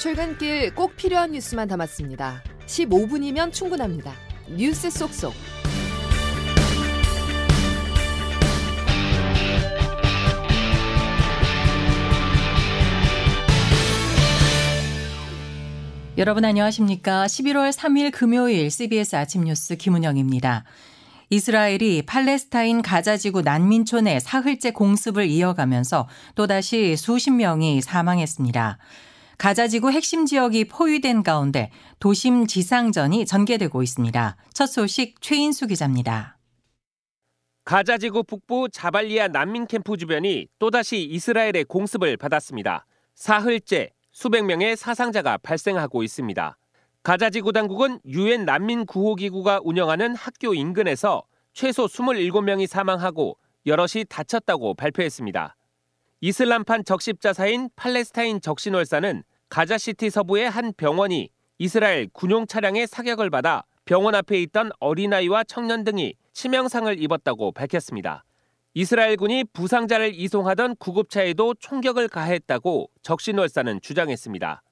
출근길 꼭 필요한 뉴스만 담았습니다. 15분이면 충분합니다. 뉴스 속속. 여러분 안녕하십니까? 11월 3일 금요일 CBS 아침 뉴스 김은영입니다. 이스라엘이 팔레스타인 가자지구 난민촌에 사흘째 공습을 이어가면서 또다시 수십 명이 사망했습니다. 가자지구 핵심 지역이 포위된 가운데 도심 지상전이 전개되고 있습니다. 첫 소식 최인수 기자입니다. 가자지구 북부 자발리아 난민 캠프 주변이 또다시 이스라엘의 공습을 받았습니다. 사흘째 수백 명의 사상자가 발생하고 있습니다. 가자지구 당국은 유엔 난민 구호 기구가 운영하는 학교 인근에서 최소 27명이 사망하고 여럿이 다쳤다고 발표했습니다. 이슬람판 적십자사인 팔레스타인 적신월사는 가자시티 서부의 한 병원이 이스라엘 군용 차량의 사격을 받아 병원 앞에 있던 어린아이와 청년 등이 치명상을 입었다고 밝혔습니다. 이스라엘군이 부상자를 이송하던 구급차에도 총격을 가했다고 적신월사는 주장했습니다.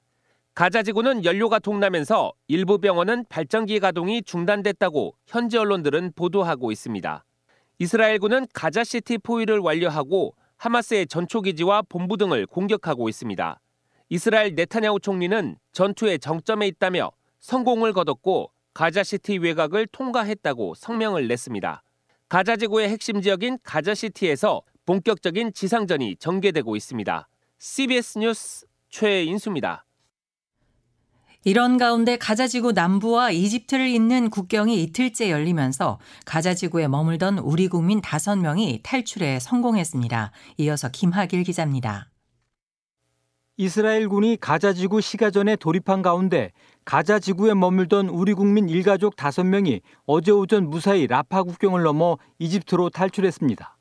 가자지구는 연료가 동나면서 일부 병원은 발전기 가동이 중단됐다고 현지 언론들은 보도하고 있습니다. 이스라엘군은 가자시티 포위를 완료하고 하마스의 전초기지와 본부 등을 공격하고 있습니다. 이스라엘 네타냐후 총리는 전투의 정점에 있다며 성공을 거뒀고 가자시티 외곽을 통과했다고 성명을 냈습니다. 가자지구의 핵심 지역인 가자시티에서 본격적인 지상전이 전개되고 있습니다. CBS 뉴스 최인수입니다. 이런 가운데 가자지구 남부와 이집트를 잇는 국경이 이틀째 열리면서 가자지구에 머물던 우리 국민 5명이 탈출에 성공했습니다. 이어서 김하길 기자입니다. 이스라엘군이 가자지구 시가전에 돌입한 가운데 가자지구에 머물던 우리 국민 일가족 5명이 어제 오전 무사히 라파 국경을 넘어 이집트로 탈출했습니다.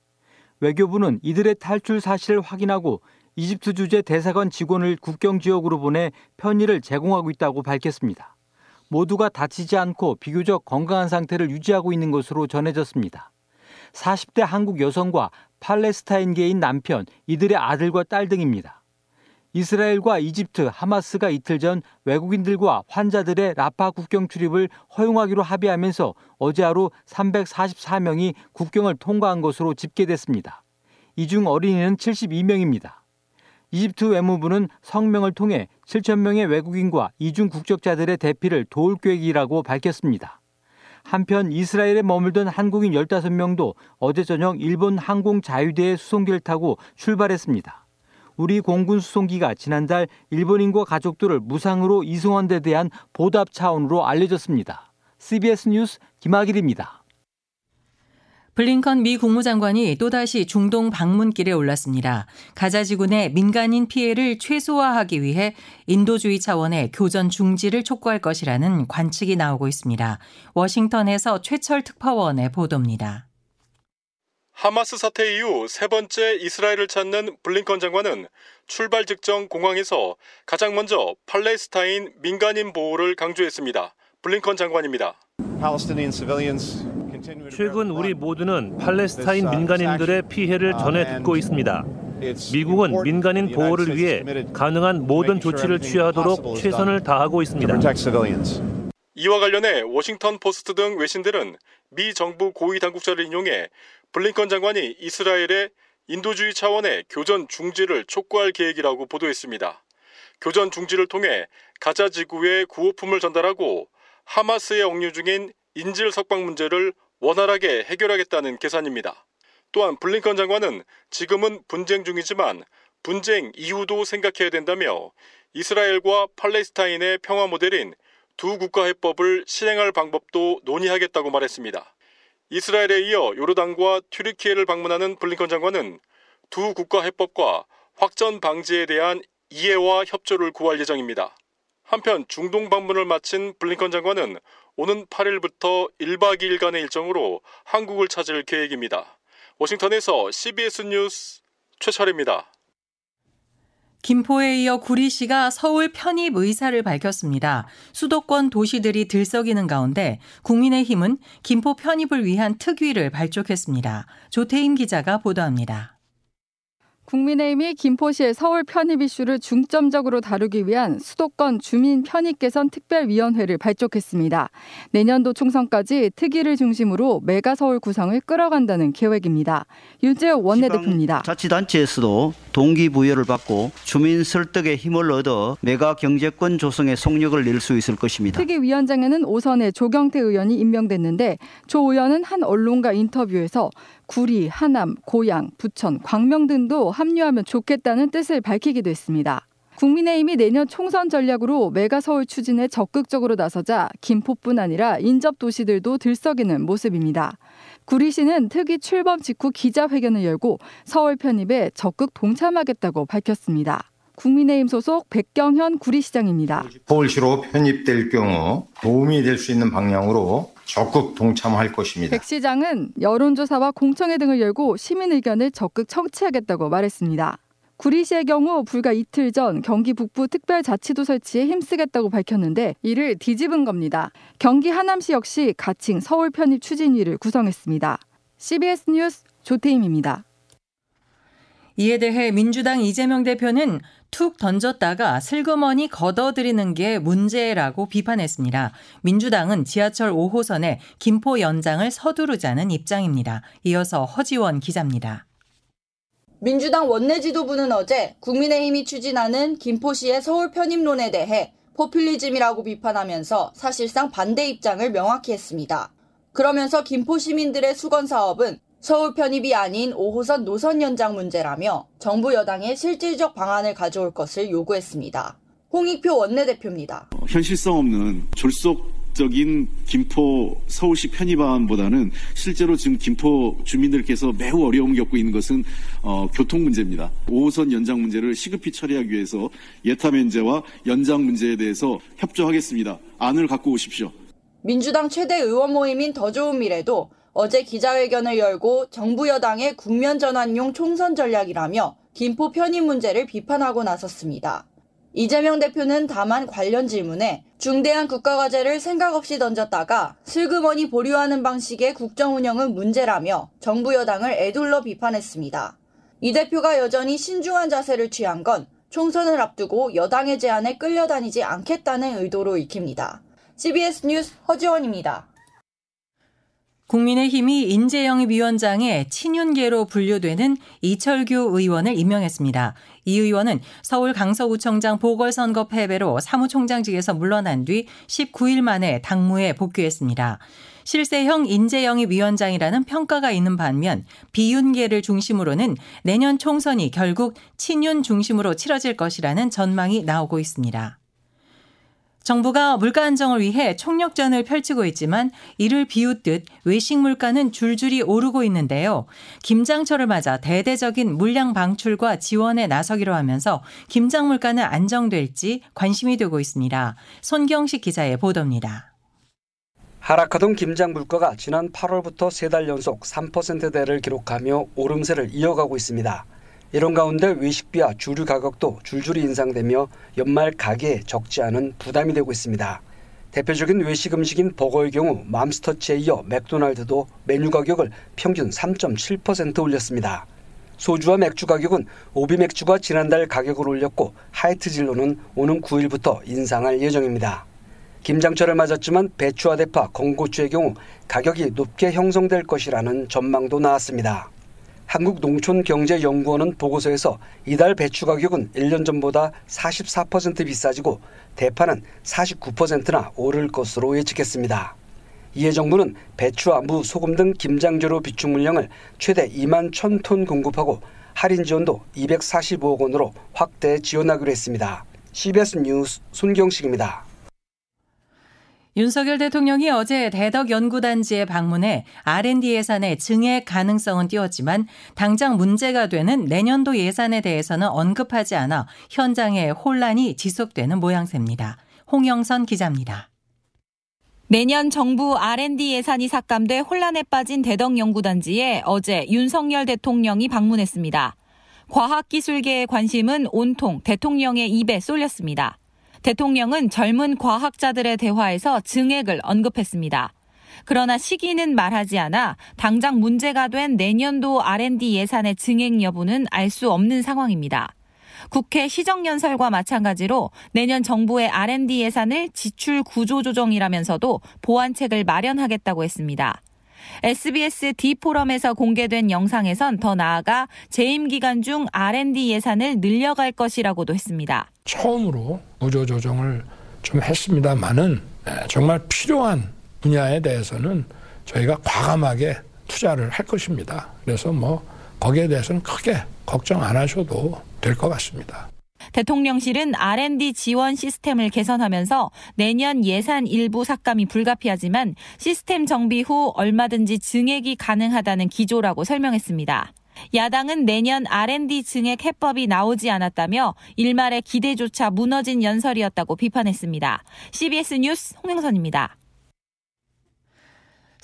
외교부는 이들의 탈출 사실을 확인하고 이집트 주재 대사관 직원을 국경 지역으로 보내 편의를 제공하고 있다고 밝혔습니다. 모두가 다치지 않고 비교적 건강한 상태를 유지하고 있는 것으로 전해졌습니다. 40대 한국 여성과 팔레스타인계인 남편, 이들의 아들과 딸 등입니다. 이스라엘과 이집트, 하마스가 이틀 전 외국인들과 환자들의 라파 국경 출입을 허용하기로 합의하면서 어제 하루 344명이 국경을 통과한 것으로 집계됐습니다. 이 중 어린이는 72명입니다. 이집트 외무부는 성명을 통해 7천 명의 외국인과 이중 국적자들의 대피를 도울 계획이라고 밝혔습니다. 한편 이스라엘에 머물던 한국인 15명도 어제 저녁 일본 항공 자유대의 수송기를 타고 출발했습니다. 우리 공군 수송기가 지난달 일본인과 가족들을 무상으로 이송한 데 대한 보답 차원으로 알려졌습니다. CBS 뉴스 김학일입니다. 블링컨 미 국무장관이 또다시 중동 방문길에 올랐습니다. 가자 지구 내 민간인 피해를 최소화하기 위해 인도주의 차원의 교전 중지를 촉구할 것이라는 관측이 나오고 있습니다. 워싱턴에서 최철 특파원의 보도입니다. 하마스 사태 이후 세 번째 이스라엘을 찾는 블링컨 장관은 출발 직전 공항에서 가장 먼저 팔레스타인 민간인 보호를 강조했습니다. 블링컨 장관입니다. 최근 우리 모두는 팔레스타인 민간인들의 피해를 전해 듣고 있습니다. 미국은 민간인 보호를 위해 가능한 모든 조치를 취하도록 최선을 다하고 있습니다. 이와 관련해 워싱턴 포스트 등 외신들은 미 정부 고위 당국자를 인용해 블링컨 장관이 이스라엘의 인도주의 차원의 교전 중지를 촉구할 계획이라고 보도했습니다. 교전 중지를 통해 가자 지구에 구호품을 전달하고 하마스의 억류 중인 인질 석방 문제를 원활하게 해결하겠다는 계산입니다. 또한 블링컨 장관은 지금은 분쟁 중이지만 분쟁 이후도 생각해야 된다며 이스라엘과 팔레스타인의 평화 모델인 두 국가 해법을 실행할 방법도 논의하겠다고 말했습니다. 이스라엘에 이어 요르단과 튀르키예를 방문하는 블링컨 장관은 두 국가 해법과 확전 방지에 대한 이해와 협조를 구할 예정입니다. 한편 중동 방문을 마친 블링컨 장관은 오는 8일부터 1박 2일간의 일정으로 한국을 찾을 계획입니다. 워싱턴에서 CBS 뉴스 최철입니다. 김포에 이어 구리시가 서울 편입 의사를 밝혔습니다. 수도권 도시들이 들썩이는 가운데 국민의힘은 김포 편입을 위한 특위를 발족했습니다. 조태임 기자가 보도합니다. 국민의힘이 김포시의 서울 편입 이슈를 중점적으로 다루기 위한 수도권 주민 편입 개선 특별위원회를 발족했습니다. 내년도 총선까지 특위를 중심으로 메가 서울 구성을 끌어간다는 계획입니다. 유재호 원내대표입니다. 자치단체에서도 동기부여를 받고 주민 설득에 힘을 얻어 메가 경제권 조성에 속력을 낼 수 있을 것입니다. 특위위원장에는 오선의 조경태 의원이 임명됐는데 조 의원은 한 언론과 인터뷰에서 구리, 하남, 고양, 부천, 광명 등도 합류하면 좋겠다는 뜻을 밝히기도 했습니다. 국민의힘이 내년 총선 전략으로 메가서울 추진에 적극적으로 나서자 김포뿐 아니라 인접 도시들도 들썩이는 모습입니다. 구리시는 특위 출범 직후 기자회견을 열고 서울 편입에 적극 동참하겠다고 밝혔습니다. 국민의힘 소속 백경현 구리시장입니다. 서울시로 편입될 경우 도움이 될 수 있는 방향으로 적극 동참할 것입니다. 백 시장은 여론조사와 공청회 등을 열고 시민 의견을 적극 청취하겠다고 말했습니다. 구리시의 경우 불과 이틀 전 경기 북부 특별자치도 설치에 힘쓰겠다고 밝혔는데 이를 뒤집은 겁니다. 경기 하남시 역시 가칭 서울 편입 추진위를 구성했습니다. CBS 뉴스 조태임입니다. 이에 대해 민주당 이재명 대표는 툭 던졌다가 슬그머니 걷어들이는 게 문제라고 비판했습니다. 민주당은 지하철 5호선의 김포 연장을 서두르자는 입장입니다. 이어서 허지원 기자입니다. 민주당 원내 지도부는 어제 국민의힘이 추진하는 김포시의 서울 편입론에 대해 포퓰리즘이라고 비판하면서 사실상 반대 입장을 명확히 했습니다. 그러면서 김포 시민들의 수건 사업은 서울 편입이 아닌 5호선 노선 연장 문제라며 정부 여당에 실질적 방안을 가져올 것을 요구했습니다. 홍익표 원내대표입니다. 현실성 없는 졸속 적인 김포 서울시 편입안보다는 실제로 지금 김포 주민들께서 매우 어려움을 겪고 있는 것은 어, 교통 문제입니다. 5호선 연장 문제를 시급히 처리하기 위해서 예타 면제와 연장 문제에 대해서 협조하겠습니다. 안을 갖고 오십시오. 민주당 최대 의원 모임인 더 좋은 미래도 어제 기자회견을 열고 정부 여당의 국면 전환용 총선 전략이라며 김포 편입 문제를 비판하고 나섰습니다. 이재명 대표는 다만 관련 질문에 중대한 국가과제를 생각 없이 던졌다가 슬그머니 보류하는 방식의 국정 운영은 문제라며 정부 여당을 애둘러 비판했습니다. 이 대표가 여전히 신중한 자세를 취한 건 총선을 앞두고 여당의 제안에 끌려다니지 않겠다는 의도로 익힙니다. CBS 뉴스 허지원입니다. 국민의힘이 인재영입 위원장에 친윤계로 분류되는 이철규 의원을 임명했습니다. 이 의원은 서울 강서구청장 보궐선거 패배로 사무총장직에서 물러난 뒤 19일 만에 당무에 복귀했습니다. 실세형 인재영입 위원장이라는 평가가 있는 반면 비윤계를 중심으로는 내년 총선이 결국 친윤 중심으로 치러질 것이라는 전망이 나오고 있습니다. 정부가 물가 안정을 위해 총력전을 펼치고 있지만 이를 비웃듯 외식 물가는 줄줄이 오르고 있는데요. 김장철을 맞아 대대적인 물량 방출과 지원에 나서기로 하면서 김장 물가는 안정될지 관심이 되고 있습니다. 손경식 기자의 보도입니다. 하락하던 김장 물가가 지난 8월부터 세 달 연속 3%대를 기록하며 오름세를 이어가고 있습니다. 이런 가운데 외식비와 주류 가격도 줄줄이 인상되며 연말 가게에 적지 않은 부담이 되고 있습니다. 대표적인 외식 음식인 버거의 경우 맘스터치에 이어 맥도날드도 메뉴 가격을 평균 3.7% 올렸습니다. 소주와 맥주 가격은 오비 맥주가 지난달 가격을 올렸고 하이트 진로는 오는 9일부터 인상할 예정입니다. 김장철을 맞았지만 배추와 대파, 건고추의 경우 가격이 높게 형성될 것이라는 전망도 나왔습니다. 한국농촌경제연구원은 보고서에서 이달 배추 가격은 1년 전보다 44% 비싸지고 대파는 49%나 오를 것으로 예측했습니다. 이에 정부는 배추와 무, 소금 등 김장재료 비축 물량을 최대 2만 1,000톤 공급하고 할인 지원도 245억 원으로 확대 지원하기로 했습니다. CBS 뉴스 손경식입니다. 윤석열 대통령이 어제 대덕 연구단지에 방문해 R&D 예산의 증액 가능성은 띄웠지만 당장 문제가 되는 내년도 예산에 대해서는 언급하지 않아 현장에 혼란이 지속되는 모양새입니다. 홍영선 기자입니다. 내년 정부 R&D 예산이 삭감돼 혼란에 빠진 대덕 연구단지에 어제 윤석열 대통령이 방문했습니다. 과학기술계의 관심은 온통 대통령의 입에 쏠렸습니다. 대통령은 젊은 과학자들의 대화에서 증액을 언급했습니다. 그러나 시기는 말하지 않아 당장 문제가 된 내년도 R&D 예산의 증액 여부는 알 수 없는 상황입니다. 국회 시정연설과 마찬가지로 내년 정부의 R&D 예산을 지출 구조 조정이라면서도 보완책을 마련하겠다고 했습니다. SBS D포럼에서 공개된 영상에선 더 나아가 재임 기간 중 R&D 예산을 늘려갈 것이라고도 했습니다. 처음으로 구조 조정을 좀 했습니다만은 정말 필요한 분야에 대해서는 저희가 과감하게 투자를 할 것입니다. 그래서 뭐 거기에 대해서는 크게 걱정 안 하셔도 될 것 같습니다. 대통령실은 R&D 지원 시스템을 개선하면서 내년 예산 일부 삭감이 불가피하지만 시스템 정비 후 얼마든지 증액이 가능하다는 기조라고 설명했습니다. 야당은 내년 R&D 증액 해법이 나오지 않았다며 일말의 기대조차 무너진 연설이었다고 비판했습니다. CBS 뉴스 홍영선입니다.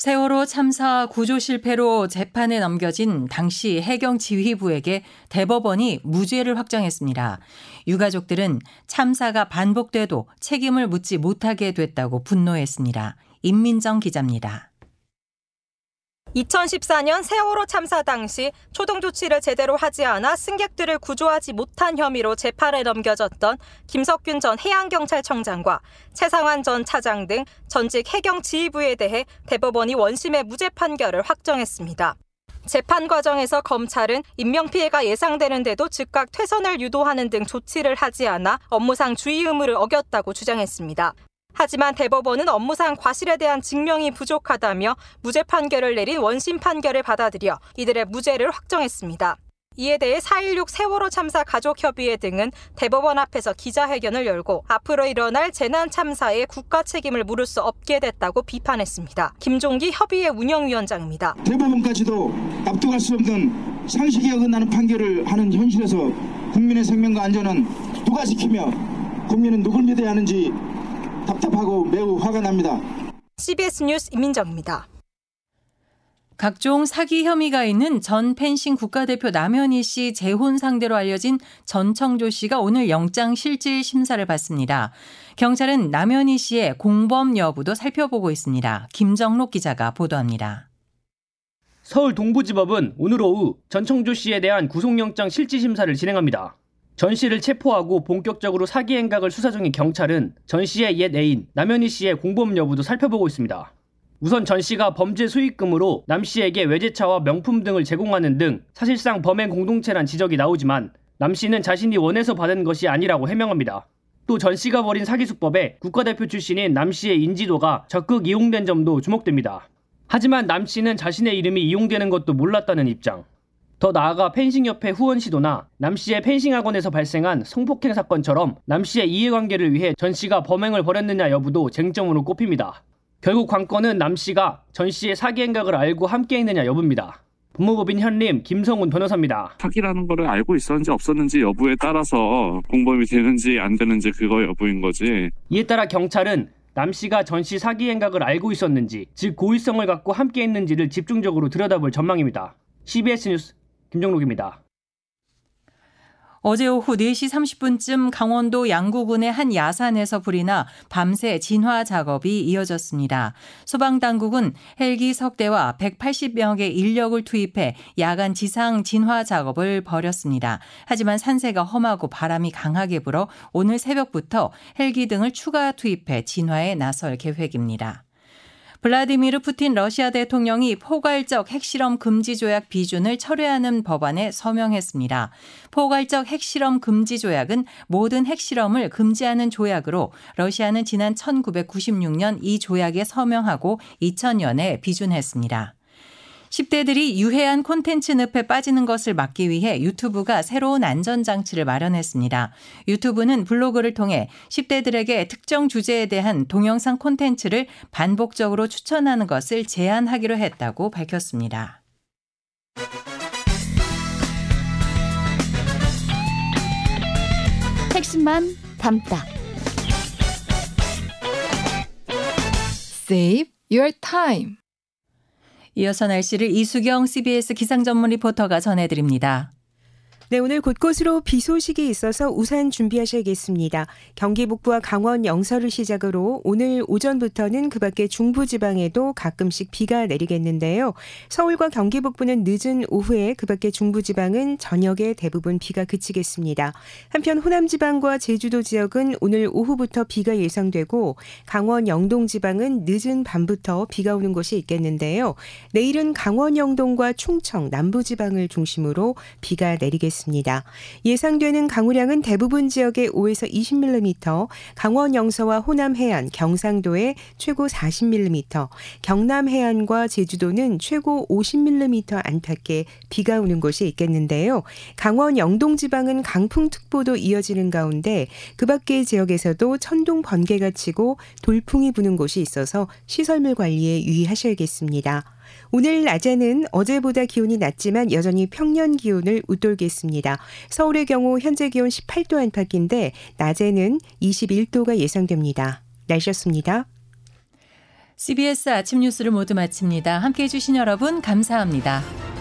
세월호 참사 구조 실패로 재판에 넘겨진 당시 해경 지휘부에게 대법원이 무죄를 확정했습니다. 유가족들은 참사가 반복돼도 책임을 묻지 못하게 됐다고 분노했습니다. 임민정 기자입니다. 2014년 세월호 참사 당시 초동 조치를 제대로 하지 않아 승객들을 구조하지 못한 혐의로 재판에 넘겨졌던 김석균 전 해양경찰청장과 최상환 전 차장 등 전직 해경 지휘부에 대해 대법원이 원심의 무죄 판결을 확정했습니다. 재판 과정에서 검찰은 인명피해가 예상되는데도 즉각 퇴선을 유도하는 등 조치를 하지 않아 업무상 주의 의무를 어겼다고 주장했습니다. 하지만 대법원은 업무상 과실에 대한 증명이 부족하다며 무죄 판결을 내린 원심 판결을 받아들여 이들의 무죄를 확정했습니다. 이에 대해 4.16 세월호 참사 가족협의회 등은 대법원 앞에서 기자회견을 열고 앞으로 일어날 재난 참사에 국가 책임을 물을 수 없게 됐다고 비판했습니다. 김종기 협의회 운영위원장입니다. 대법원까지도 압도할 수 없는 상식에 어긋나는 판결을 하는 현실에서 국민의 생명과 안전은 누가 지키며 국민은 누굴 믿어야 하는지 답답하고 매우 화가 납니다. CBS 뉴스 임민정입니다. 각종 사기 혐의가 있는 전 펜싱 국가대표 남현희 씨 재혼 상대로 알려진 전청조 씨가 오늘 영장 실질 심사를 받습니다. 경찰은 남현희 씨의 공범 여부도 살펴보고 있습니다. 김정록 기자가 보도합니다. 서울 동부지법은 오늘 오후 전청조 씨에 대한 구속영장 실질 심사를 진행합니다. 전 씨를 체포하고 본격적으로 사기 행각을 수사 중인 경찰은 전 씨의 옛 애인 남현희 씨의 공범 여부도 살펴보고 있습니다. 우선 전 씨가 범죄 수익금으로 남 씨에게 외제차와 명품 등을 제공하는 등 사실상 범행 공동체란 지적이 나오지만 남 씨는 자신이 원해서 받은 것이 아니라고 해명합니다. 또 전 씨가 벌인 사기 수법에 국가대표 출신인 남 씨의 인지도가 적극 이용된 점도 주목됩니다. 하지만 남 씨는 자신의 이름이 이용되는 것도 몰랐다는 입장. 더 나아가 펜싱협회 후원 시도나 남 씨의 펜싱 학원에서 발생한 성폭행 사건처럼 남 씨의 이해관계를 위해 전 씨가 범행을 벌였느냐 여부도 쟁점으로 꼽힙니다. 결국 관건은 남 씨가 전 씨의 사기 행각을 알고 함께 했느냐 여부입니다. 법무법인 현림 김성훈 변호사입니다. 사기라는 거를 알고 있었는지 없었는지 여부에 따라서 공범이 되는지 안 되는지 그거 여부인 거지. 이에 따라 경찰은 남 씨가 전 씨 사기 행각을 알고 있었는지, 즉 고의성을 갖고 함께 했는지를 집중적으로 들여다볼 전망입니다. CBS 뉴스 김정록입니다. 어제 오후 4시 30분쯤 강원도 양구군의 한 야산에서 불이 나 밤새 진화 작업이 이어졌습니다. 소방당국은 헬기 석대와 180명의 인력을 투입해 야간 지상 진화 작업을 벌였습니다. 하지만 산세가 험하고 바람이 강하게 불어 오늘 새벽부터 헬기 등을 추가 투입해 진화에 나설 계획입니다. 블라디미르 푸틴 러시아 대통령이 포괄적 핵실험 금지 조약 비준을 철회하는 법안에 서명했습니다. 포괄적 핵실험 금지 조약은 모든 핵실험을 금지하는 조약으로 러시아는 지난 1996년 이 조약에 서명하고 2000년에 비준했습니다. 10대들이 유해한 콘텐츠 늪에 빠지는 것을 막기 위해 유튜브가 새로운 안전장치를 마련했습니다. 유튜브는 블로그를 통해 10대들에게 특정 주제에 대한 동영상 콘텐츠를 반복적으로 추천하는 것을 제한하기로 했다고 밝혔습니다. 핵심만 담다. Save your time. 이어서 날씨를 이수경 CBS 기상전문 리포터가 전해드립니다. 네, 오늘 곳곳으로 비 소식이 있어서 우산 준비하셔야겠습니다. 경기 북부와 강원 영서를 시작으로 오늘 오전부터는 그 밖에 중부 지방에도 가끔씩 비가 내리겠는데요. 서울과 경기 북부는 늦은 오후에 그 밖에 중부 지방은 저녁에 대부분 비가 그치겠습니다. 한편 호남 지방과 제주도 지역은 오늘 오후부터 비가 예상되고 강원 영동 지방은 늦은 밤부터 비가 오는 곳이 있겠는데요. 내일은 강원 영동과 충청 남부 지방을 중심으로 비가 내리겠습니다. 있습니다. 예상되는 강우량은 대부분 지역에 5에서 20mm, 강원 영서와 호남 해안, 경상도에 최고 40mm, 경남 해안과 제주도는 최고 50mm 안팎의 비가 오는 곳이 있겠는데요. 강원 영동 지방은 강풍특보도 이어지는 가운데 그 밖의 지역에서도 천둥 번개가 치고 돌풍이 부는 곳이 있어서 시설물 관리에 유의하셔야겠습니다. 오늘 낮에는 어제보다 기온이 낮지만 여전히 평년 기온을 웃돌겠습니다. 서울의 경우 현재 기온 18도 안팎인데 낮에는 21도가 예상됩니다. 날씨였습니다. CBS 아침 뉴스를 모두 마칩니다. 함께 해주신 여러분 감사합니다.